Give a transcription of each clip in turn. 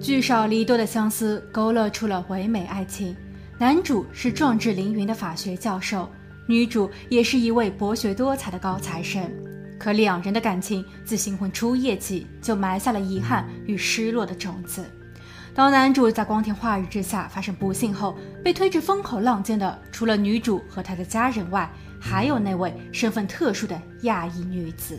聚少离多的相思勾勒出了唯美爱情。男主是壮志凌云的法学教授，女主也是一位博学多才的高材生。可两人的感情自新婚初夜起就埋下了遗憾与失落的种子。当男主在光天化日之下发生不幸后，被推至风口浪尖的，除了女主和他的家人外，还有那位身份特殊的亚裔女子。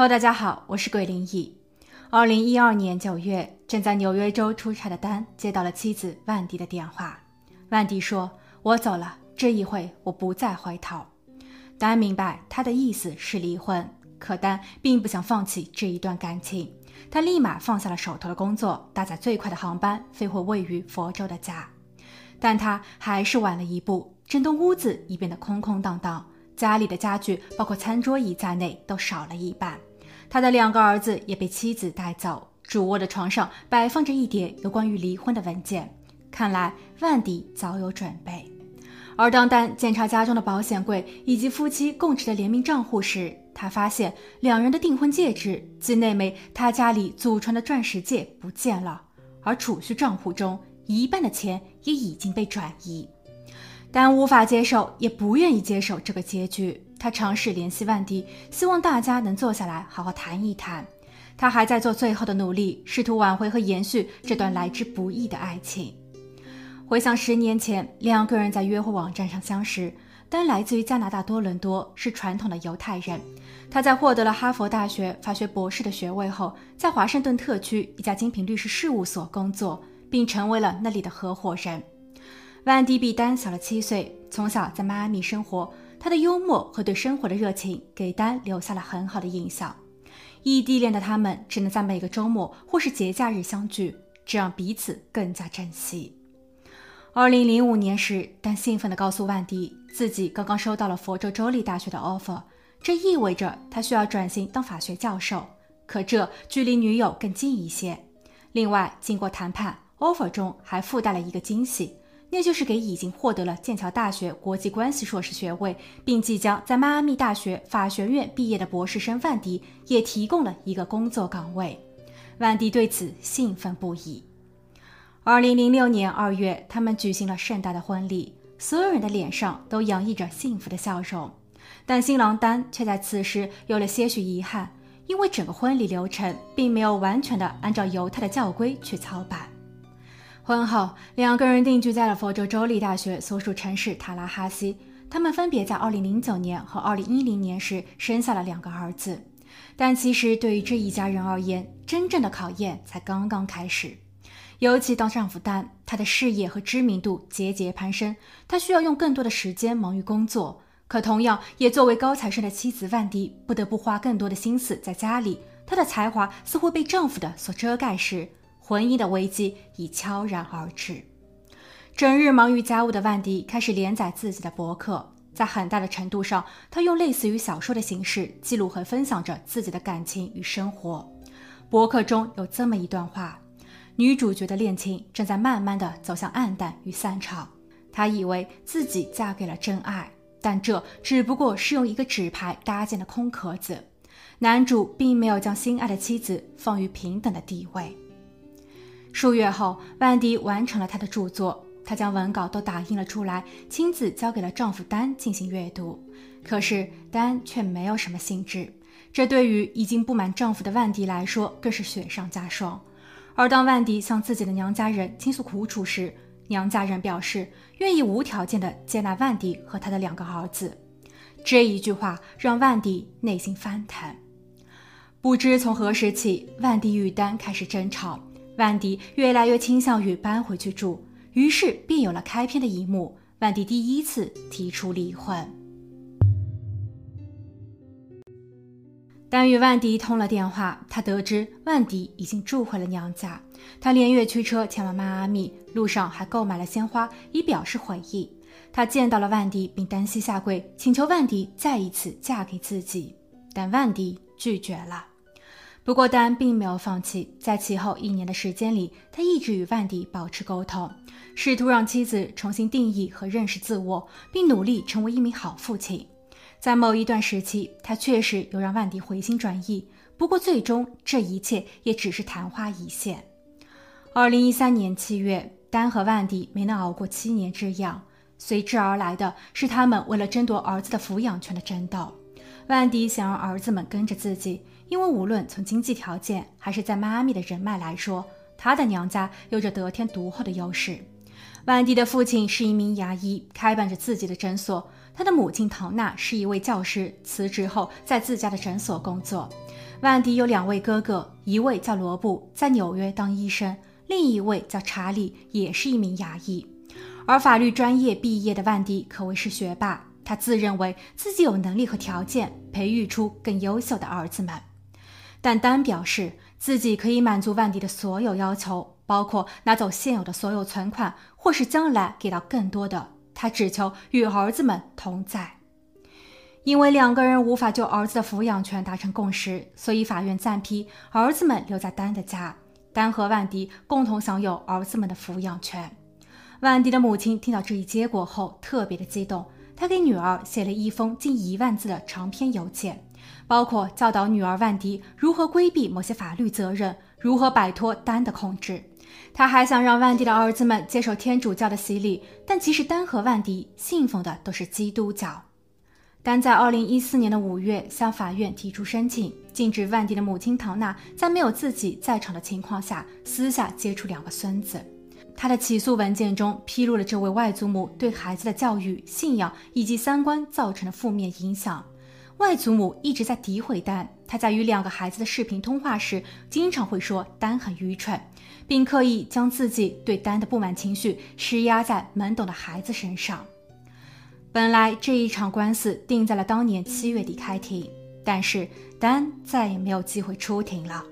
Hello，大家好，我是鬼灵异。二零一二年九月，正在纽约州出差的丹接到了妻子万迪的电话。万迪说：“我走了，这一回我不再回头。”丹明白他的意思是离婚，可丹并不想放弃这一段感情。他立马放下了手头的工作，搭载最快的航班飞回位于佛州的家。但他还是晚了一步，整栋屋子已变得空空荡荡。家里的家具，包括餐桌椅在内，都少了一半。他的两个儿子也被妻子带走。主卧的床上摆放着一叠有关于离婚的文件，看来万迪早有准备。而当丹检查家中的保险柜以及夫妻共持的联名账户时，他发现两人的订婚戒指及那枚他家里祖传的钻石戒不见了，而储蓄账户中一半的钱也已经被转移。但无法接受，也不愿意接受这个结局。他尝试联系万迪，希望大家能坐下来好好谈一谈。他还在做最后的努力，试图挽回和延续这段来之不易的爱情。回想十年前，两个人在约会网站上相识。丹来自于加拿大多伦多，是传统的犹太人。他在获得了哈佛大学法学博士的学位后，在华盛顿特区一家精品律师事务所工作，并成为了那里的合伙人。万迪比丹小了七岁，从小在迈阿密生活。他的幽默和对生活的热情给丹留下了很好的印象。异地恋的他们只能在每个周末或是节假日相聚，这让彼此更加珍惜。二零零五年时，丹兴奋地告诉万迪，自己刚刚收到了佛州州立大学的 offer，这意味着他需要转型当法学教授。可这距离女友更近一些。另外，经过谈判，offer 中还附带了一个惊喜。那就是给已经获得了剑桥大学国际关系硕士学位，并即将在迈阿密大学法学院毕业的博士生万迪，也提供了一个工作岗位。万迪对此兴奋不已。二零零六年二月，他们举行了盛大的婚礼，所有人的脸上都洋溢着幸福的笑容。但新郎丹却在此时有了些许遗憾，因为整个婚礼流程并没有完全的按照犹太的教规去操办。婚后，两个人定居在了佛州州立大学所属城市塔拉哈西。他们分别在2009年和2010年时生下了两个儿子。但其实，对于这一家人而言，真正的考验才刚刚开始。尤其当丈夫丹，他的事业和知名度节节攀升，他需要用更多的时间忙于工作。可同样，也作为高材生的妻子万迪，不得不花更多的心思在家里。她的才华似乎被丈夫的所遮盖时。婚姻的危机已悄然而至，整日忙于家务的万迪开始连载自己的博客，在很大的程度上，他用类似于小说的形式记录和分享着自己的感情与生活。博客中有这么一段话：女主角的恋情正在慢慢的走向暗淡与散场，她以为自己嫁给了真爱，但这只不过是用一个纸牌搭建的空壳子。男主并没有将心爱的妻子放于平等的地位。数月后，万迪完成了他的著作，她将文稿都打印了出来，亲自交给了丈夫丹进行阅读。可是丹却没有什么兴致，这对于已经不满丈夫的万迪来说更是雪上加霜。而当万迪向自己的娘家人倾诉苦楚时，娘家人表示愿意无条件的接纳万迪和他的两个儿子。这一句话让万迪内心翻腾。不知从何时起，万迪与丹开始争吵。万迪越来越倾向于搬回去住，于是便有了开篇的一幕。万迪第一次提出离婚。但与万迪通了电话，他得知万迪已经住回了娘家。他连夜驱车前往迈阿密，路上还购买了鲜花以表示悔意。他见到了万迪，并单膝下跪，请求万迪再一次嫁给自己，但万迪拒绝了。不过，丹并没有放弃，在其后一年的时间里，他一直与万迪保持沟通，试图让妻子重新定义和认识自我，并努力成为一名好父亲。在某一段时期，他确实有让万迪回心转意。不过，最终这一切也只是昙花一现。二零一三年七月，丹和万迪没能熬过七年之痒，随之而来的是他们为了争夺儿子的抚养权的争斗。万迪想让儿子们跟着自己，因为无论从经济条件还是在妈咪的人脉来说，他的娘家有着得天独厚的优势。万迪的父亲是一名牙医，开办着自己的诊所。他的母亲唐娜是一位教师，辞职后在自家的诊所工作。万迪有两位哥哥，一位叫罗布，在纽约当医生；另一位叫查理，也是一名牙医。而法律专业毕业的万迪可谓是学霸，他自认为自己有能力和条件培育出更优秀的儿子们。但丹表示自己可以满足万迪的所有要求，包括拿走现有的所有存款，或是将来给到更多的。他只求与儿子们同在，因为两个人无法就儿子的抚养权达成共识，所以法院暂批儿子们留在丹的家，丹和万迪共同享有儿子们的抚养权。万迪的母亲听到这一结果后特别的激动，她给女儿写了一封近一万字的长篇邮件，包括教导女儿万迪如何规避某些法律责任，如何摆脱丹的控制。他还想让万迪的儿子们接受天主教的洗礼，但其实丹和万迪信奉的都是基督教。丹在二零一四年的五月向法院提出申请，禁止万迪的母亲唐娜在没有自己在场的情况下私下接触两个孙子。他的起诉文件中披露了这位外祖母对孩子的教育、信仰以及三观造成的负面影响。外祖母一直在诋毁丹，她在与两个孩子的视频通话时，经常会说丹很愚蠢，并刻意将自己对丹的不满情绪施压在懵懂的孩子身上。本来这一场官司定在了当年七月底开庭，但是丹再也没有机会出庭了，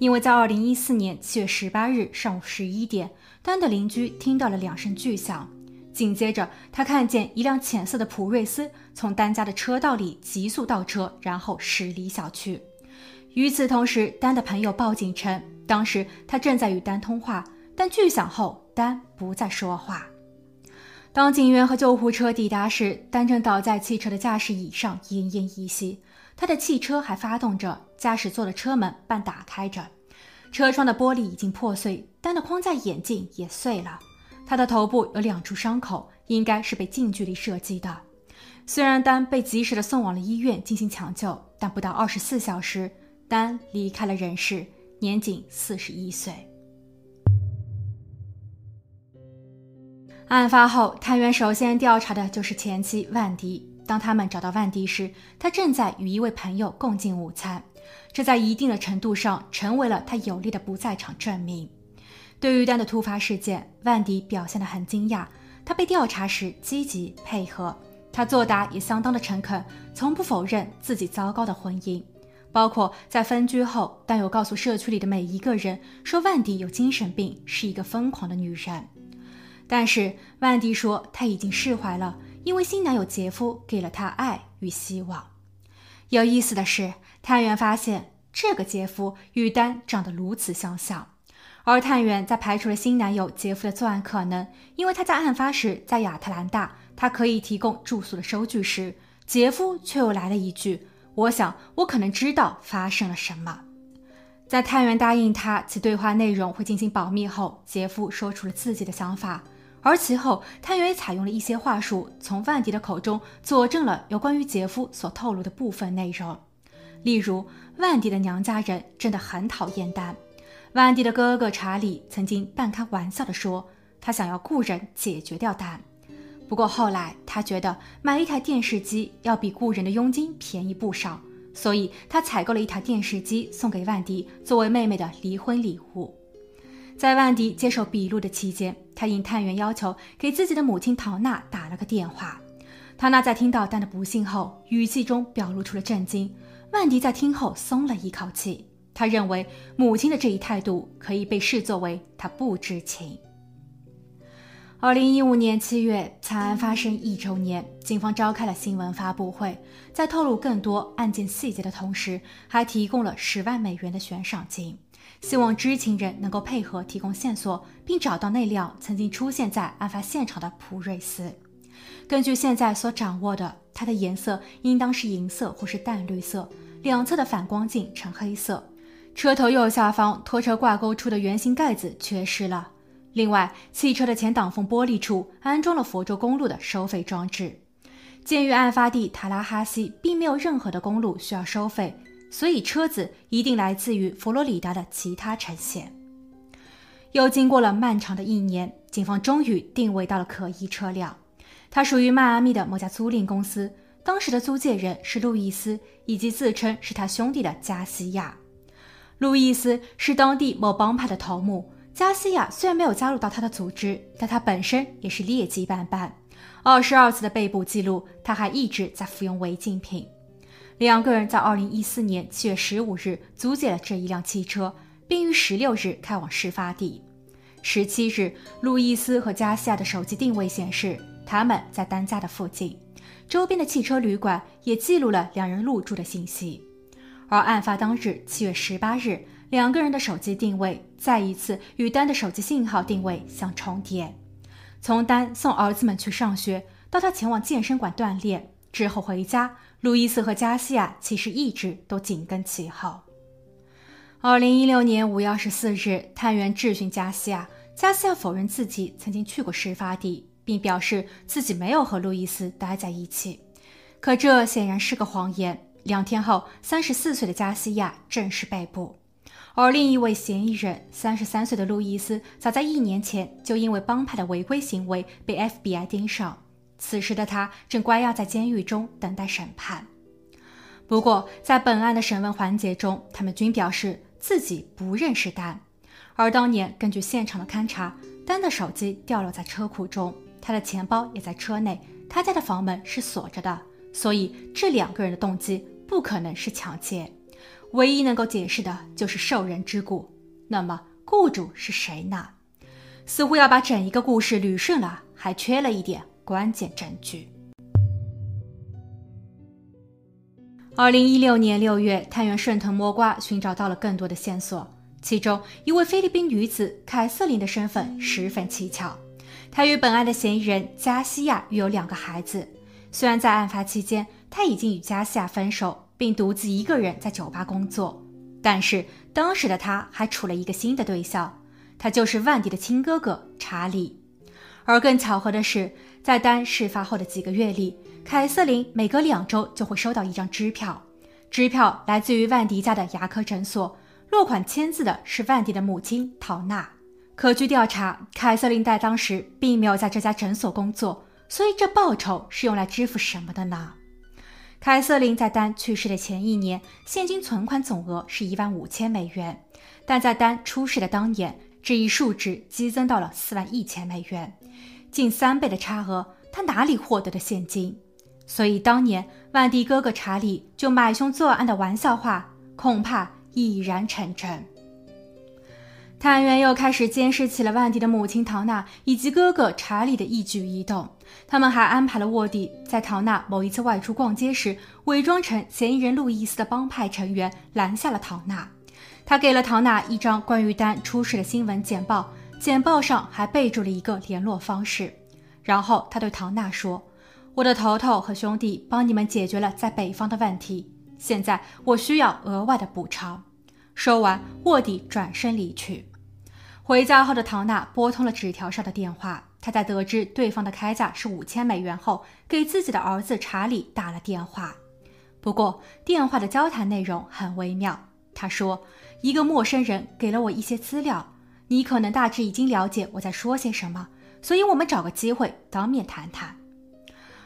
因为在二零一四年七月十八日上午十一点，丹的邻居听到了两声巨响。紧接着，他看见一辆浅色的普锐斯从丹家的车道里急速倒车，然后驶离小区。与此同时，丹的朋友报警称，当时他正在与丹通话，但巨响后，丹不再说话。当警员和救护车抵达时，丹正倒在汽车的驾驶椅上奄奄一息，他的汽车还发动着，驾驶座的车门半打开着，车窗的玻璃已经破碎，丹的框架眼镜也碎了。他的头部有两处伤口，应该是被近距离射击的。虽然丹被及时的送往了医院进行抢救，但不到二十四小时，丹离开了人世，年仅四十一岁。案发后，探员首先调查的就是前妻万迪。当他们找到万迪时，他正在与一位朋友共进午餐，这在一定的程度上成为了他有力的不在场证明。对于丹的突发事件，万迪表现得很惊讶。他被调查时积极配合，他作答也相当的诚恳，从不否认自己糟糕的婚姻。包括在分居后，丹有告诉社区里的每一个人说万迪有精神病，是一个疯狂的女人。但是万迪说他已经释怀了，因为新男友杰夫给了他爱与希望。有意思的是，探员发现这个杰夫与丹长得如此相像。而探员在排除了新男友杰夫的作案可能，因为他在案发时在亚特兰大，他可以提供住宿的收据时，杰夫却又来了一句：“我想我可能知道发生了什么。”在探员答应他其对话内容会进行保密后，杰夫说出了自己的想法，而其后探员也采用了一些话术，从万迪的口中佐证了有关于杰夫所透露的部分内容，例如万迪的娘家人真的很讨厌丹。万迪的哥哥查理曾经半开玩笑地说，他想要雇人解决掉丹。不过后来他觉得买一台电视机要比雇人的佣金便宜不少，所以他采购了一台电视机送给万迪作为妹妹的离婚礼物。在万迪接受笔录的期间，他应探员要求给自己的母亲唐娜打了个电话。唐娜在听到丹的不幸后，语气中表露出了震惊。万迪在听后松了一口气。他认为母亲的这一态度可以被视作为他不知情。二零一五年七月，惨案发生一周年，警方召开了新闻发布会，在透露更多案件细节的同时，还提供了十万美元的悬赏金，希望知情人能够配合提供线索，并找到那辆曾经出现在案发现场的普锐斯。根据现在所掌握的，它的颜色应当是银色或是淡绿色，两侧的反光镜呈黑色，车头右下方拖车挂钩处的圆形盖子缺失了。另外，汽车的前挡风玻璃处安装了佛州公路的收费装置。鉴于案发地塔拉哈西并没有任何的公路需要收费，所以车子一定来自于佛罗里达的其他城县。又经过了漫长的一年，警方终于定位到了可疑车辆。它属于迈阿密的某家租赁公司，当时的租借人是路易斯以及自称是他兄弟的加西亚。路易斯是当地某帮派的头目。加西亚虽然没有加入到他的组织，但他本身也是劣迹斑斑。二十二次的被捕记录，他还一直在服用违禁品。两个人在二零一四年七月十五日租借了这一辆汽车，并于十六日开往事发地。十七日，路易斯和加西亚的手机定位显示他们在丹家的附近，周边的汽车旅馆也记录了两人入住的信息。而案发当日七月十八日。两个人的手机定位再一次与丹的手机信号定位相重叠。从丹送儿子们去上学，到他前往健身馆锻炼之后回家，路易斯和加西亚其实一直都紧跟其后。二零一六年五月二十四日，探员质询加西亚，加西亚否认自己曾经去过事发地，并表示自己没有和路易斯待在一起。可这显然是个谎言。两天后，三十四岁的加西亚正式被捕。而另一位嫌疑人，三十三岁的路易斯，早在一年前就因为帮派的违规行为被 FBI 盯上。此时的他正关押在监狱中等待审判。不过，在本案的审问环节中，他们均表示自己不认识丹。而当年根据现场的勘查，丹的手机掉落在车库中，他的钱包也在车内，他家的房门是锁着的，所以这两个人的动机不可能是抢劫。唯一能够解释的就是受人之故，那么雇主是谁呢？似乎要把整一个故事捋顺了，还缺了一点关键证据。二零一六年六月，探员顺藤摸瓜寻找到了更多的线索，其中一位菲律宾女子凯瑟琳的身份十分蹊跷，她与本案的嫌疑人加西亚育有两个孩子，虽然在案发期间，他已经与加西亚分手。并独自一个人在酒吧工作，但是当时的他还处了一个新的对象，他就是万迪的亲哥哥查理。而更巧合的是，在丹事发后的几个月里，凯瑟琳每隔两周就会收到一张支票，支票来自于万迪家的牙科诊所，落款签字的是万迪的母亲陶娜。可据调查，凯瑟琳在当时并没有在这家诊所工作，所以这报酬是用来支付什么的呢？凯瑟琳在丹去世的前一年，现金存款总额是一万五千美元，但在丹出事的当年，这一数值激增到了四万一千美元，近三倍的差额，他哪里获得的现金？所以当年万迪哥哥查理就买凶作案的玩笑话，恐怕已然成真。探员又开始监视起了万迪的母亲唐娜以及哥哥查理的一举一动。他们还安排了卧底，在唐娜某一次外出逛街时，伪装成嫌疑人路易斯的帮派成员拦下了唐娜。他给了唐娜一张关于丹出事的新闻简报，简报上还备注了一个联络方式。然后他对唐娜说：“我的头头和兄弟帮你们解决了在北方的问题，现在我需要额外的补偿。”说完，卧底转身离去。回家后的唐娜拨通了纸条上的电话。他在得知对方的开价是五千美元后，给自己的儿子查理打了电话。不过，电话的交谈内容很微妙。他说：“一个陌生人给了我一些资料，你可能大致已经了解我在说些什么，所以我们找个机会当面谈谈。”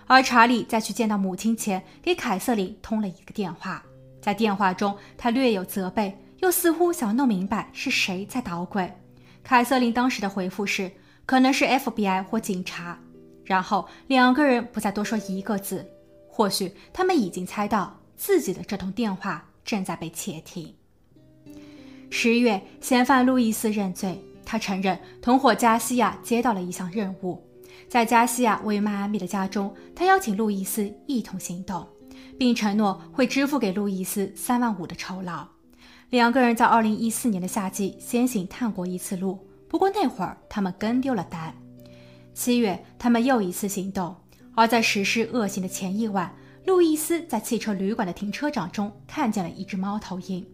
而查理在去见到母亲前，给凯瑟琳通了一个电话。在电话中，他略有责备，又似乎想弄明白是谁在捣鬼。凯瑟琳当时的回复是。可能是 FBI 或警察，然后两个人不再多说一个字。或许他们已经猜到自己的这通电话正在被窃听。十月，嫌犯路易斯认罪，他承认同伙加西亚接到了一项任务，在加西亚位于迈阿密的家中，他邀请路易斯一同行动，并承诺会支付给路易斯三万五的酬劳。两个人在二零一四年的夏季先行探过一次路，不过那会儿他们跟丢了单。七月，他们又一次行动，而在实施恶行的前一晚，路易斯在汽车旅馆的停车场中看见了一只猫头鹰，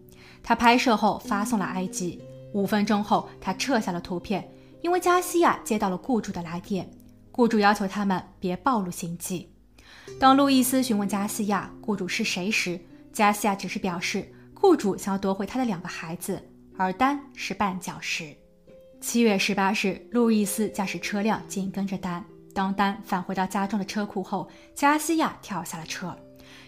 他拍摄后发送了埃及。五分钟后，他撤下了图片，因为加西亚接到了雇主的来电，雇主要求他们别暴露行迹。当路易斯询问加西亚雇主是谁时，加西亚只是表示雇主想要夺回他的两个孩子，而丹是绊脚石。七月十八日，路易斯驾驶车辆紧跟着丹。当丹返回到家中的车库后，加西亚跳下了车。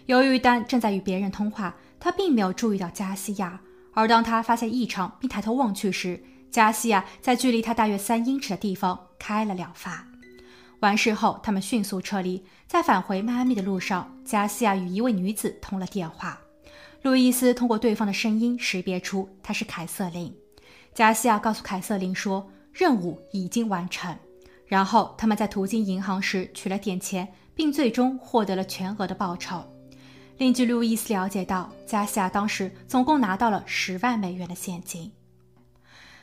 由于丹正在与别人通话，他并没有注意到加西亚。而当他发现异常并抬头望去时，加西亚在距离他大约三英尺的地方开了两发。完事后，他们迅速撤离。在返回迈阿密的路上，加西亚与一位女子通了电话。路易斯通过对方的声音识别出她是凯瑟琳。加西亚告诉凯瑟琳说，任务已经完成。然后他们在途经银行时取了点钱，并最终获得了全额的报酬。另据路易斯了解到，加西亚当时总共拿到了十万美元的现金。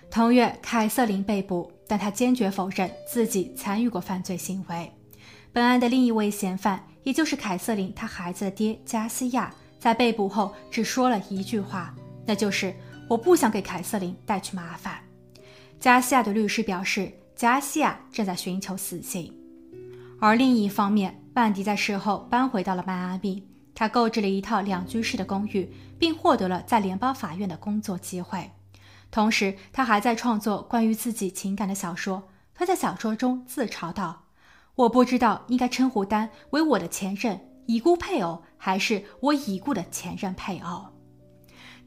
同月，凯瑟琳被捕，但她坚决否认自己参与过犯罪行为。本案的另一位嫌犯，也就是凯瑟琳她孩子的爹加西亚，在被捕后只说了一句话，那就是“我不想给凯瑟琳带去麻烦”。加西亚的律师表示，加西亚正在寻求死刑。而另一方面，曼迪在事后搬回到了迈阿密。他购置了一套两居室的公寓，并获得了在联邦法院的工作机会。同时，他还在创作关于自己情感的小说。他在小说中自嘲道：“我不知道应该称呼丹为我的前任已故配偶，还是我已故的前任配偶。”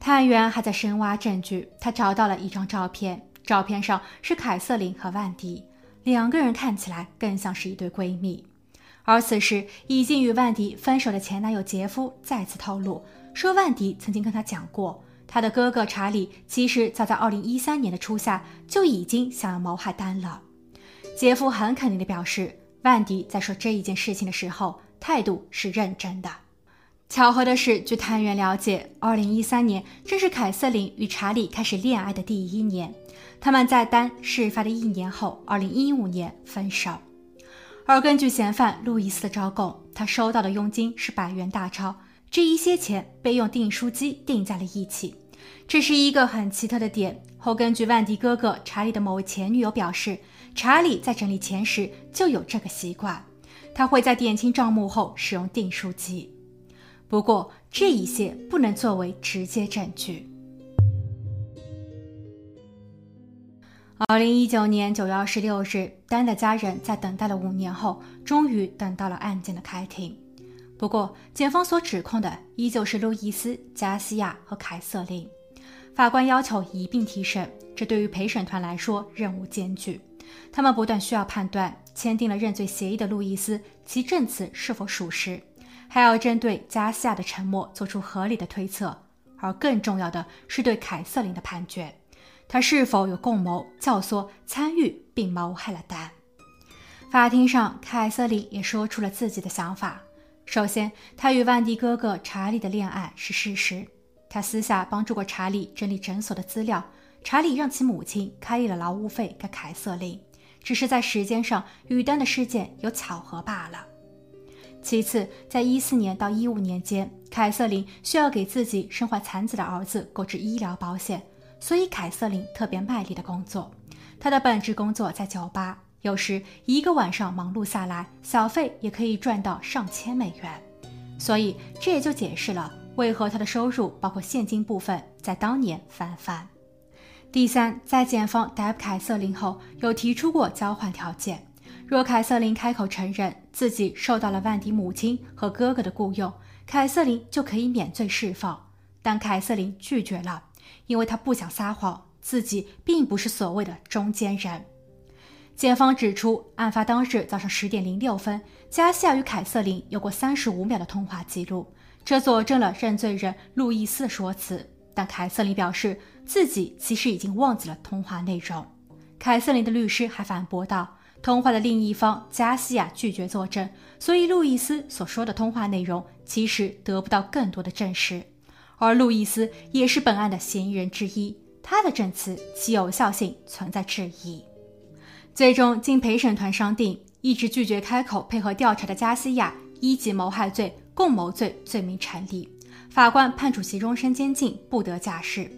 探员还在深挖证据。他找到了一张照片，照片上是凯瑟琳和万迪，两个人看起来更像是一对闺蜜。而此时，已经与万迪分手的前男友杰夫再次透露，说万迪曾经跟他讲过，他的哥哥查理其实早在2013年的初夏就已经想要谋害丹了。杰夫很肯定地表示，万迪在说这一件事情的时候，态度是认真的。巧合的是，据探员了解，2013年正是凯瑟琳与查理开始恋爱的第一年，他们在丹事发的一年后，2015年分手。而根据嫌犯路易斯的招供，他收到的佣金是百元大钞，这一些钱被用订书机订在了一起。这是一个很奇特的点。后根据万迪哥哥查理的某位前女友表示，查理在整理钱时就有这个习惯，他会在点清账目后使用订书机。不过这一些不能作为直接证据。二零一九年九月二十六日，丹的家人在等待了五年后，终于等到了案件的开庭。不过，检方所指控的依旧是路易斯、加西亚和凯瑟琳。法官要求一并提审，这对于陪审团来说任务艰巨。他们不断需要判断签订了认罪协议的路易斯其证词是否属实，还要针对加西亚的沉默做出合理的推测，而更重要的是对凯瑟琳的判决。他是否有共谋、教唆、参与并谋害了丹？法庭上，凯瑟琳也说出了自己的想法。首先，他与万迪哥哥查理的恋爱是事实。他私下帮助过查理整理诊所的资料，查理让其母亲开立了劳务费给凯瑟琳，只是在时间上与丹的事件有巧合罢了。其次，在一四年到一五年间，凯瑟琳需要给自己身怀残疾的儿子购置医疗保险。所以，凯瑟琳特别卖力的工作。她的本职工作在酒吧，有时一个晚上忙碌下来，小费也可以赚到上千美元。所以，这也就解释了为何她的收入，包括现金部分，在当年翻番。第三，在检方逮捕凯瑟琳后，有提出过交换条件：若凯瑟琳开口承认自己受到了万迪母亲和哥哥的雇佣，凯瑟琳就可以免罪释放。但凯瑟琳拒绝了。因为她不想撒谎，自己并不是所谓的中间人。检方指出，案发当日早上十点零六分，加西亚与凯瑟琳有过三十五秒的通话记录，这佐证了认罪人路易斯的说辞。但凯瑟琳表示自己其实已经忘记了通话内容。凯瑟琳的律师还反驳道，通话的另一方加西亚拒绝作证，所以路易斯所说的通话内容其实得不到更多的证实。而路易斯也是本案的嫌疑人之一，他的证词其有效性存在质疑。最终，经陪审团商定，一直拒绝开口配合调查的加西亚一级谋害罪、共谋罪罪名成立，法官判处其终身监禁，不得假释。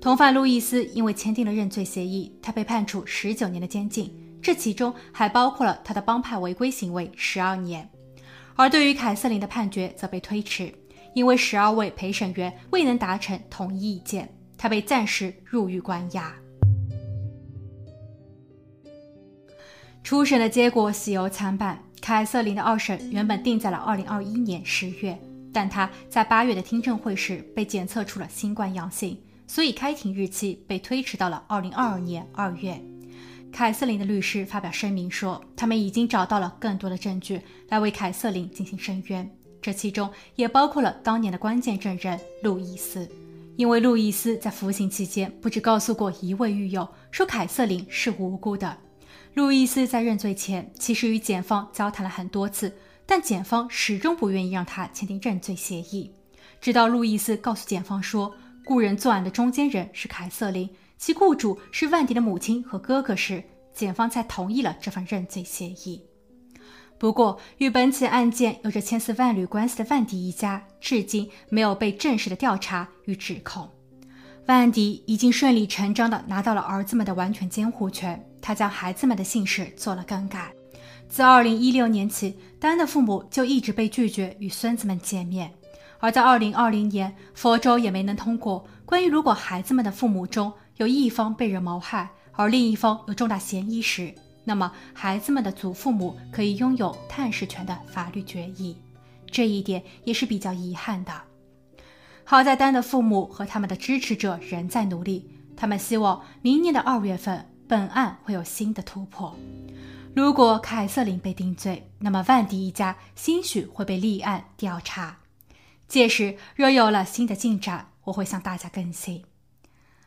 同犯路易斯因为签订了认罪协议，他被判处十九年的监禁，这其中还包括了他的帮派违规行为十二年。而对于凯瑟琳的判决则被推迟。因为十二位陪审员未能达成统一意见，他被暂时入狱关押。初审的结果喜忧参半。凯瑟琳的二审原本定在了二零二一年十月，但她在八月的听证会时被检测出了新冠阳性，所以开庭日期被推迟到了二零二二年二月。凯瑟琳的律师发表声明说，他们已经找到了更多的证据来为凯瑟琳进行申冤。这其中也包括了当年的关键证人路易斯，因为路易斯在服刑期间不止告诉过一位狱友说凯瑟琳是无辜的。路易斯在认罪前其实与检方交谈了很多次，但检方始终不愿意让他签订认罪协议。直到路易斯告诉检方说雇人作案的中间人是凯瑟琳，其雇主是万迪的母亲和哥哥时，检方才同意了这份认罪协议。不过，与本起案件有着千丝万缕关系的万迪一家，至今没有被正式的调查与指控。万迪已经顺理成章地拿到了儿子们的完全监护权，他将孩子们的姓氏做了更改。自2016年起，丹的父母就一直被拒绝与孙子们见面。而在2020年，佛州也没能通过关于如果孩子们的父母中有一方被人谋害，而另一方有重大嫌疑时。那么，孩子们的祖父母可以拥有探视权的法律决议，这一点也是比较遗憾的。好在丹的父母和他们的支持者仍在努力，他们希望明年的二月份本案会有新的突破。如果凯瑟琳被定罪，那么万迪一家兴许会被立案调查。届时若有了新的进展，我会向大家更新。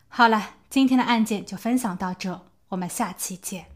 好了，今天的案件就分享到这，我们下期见。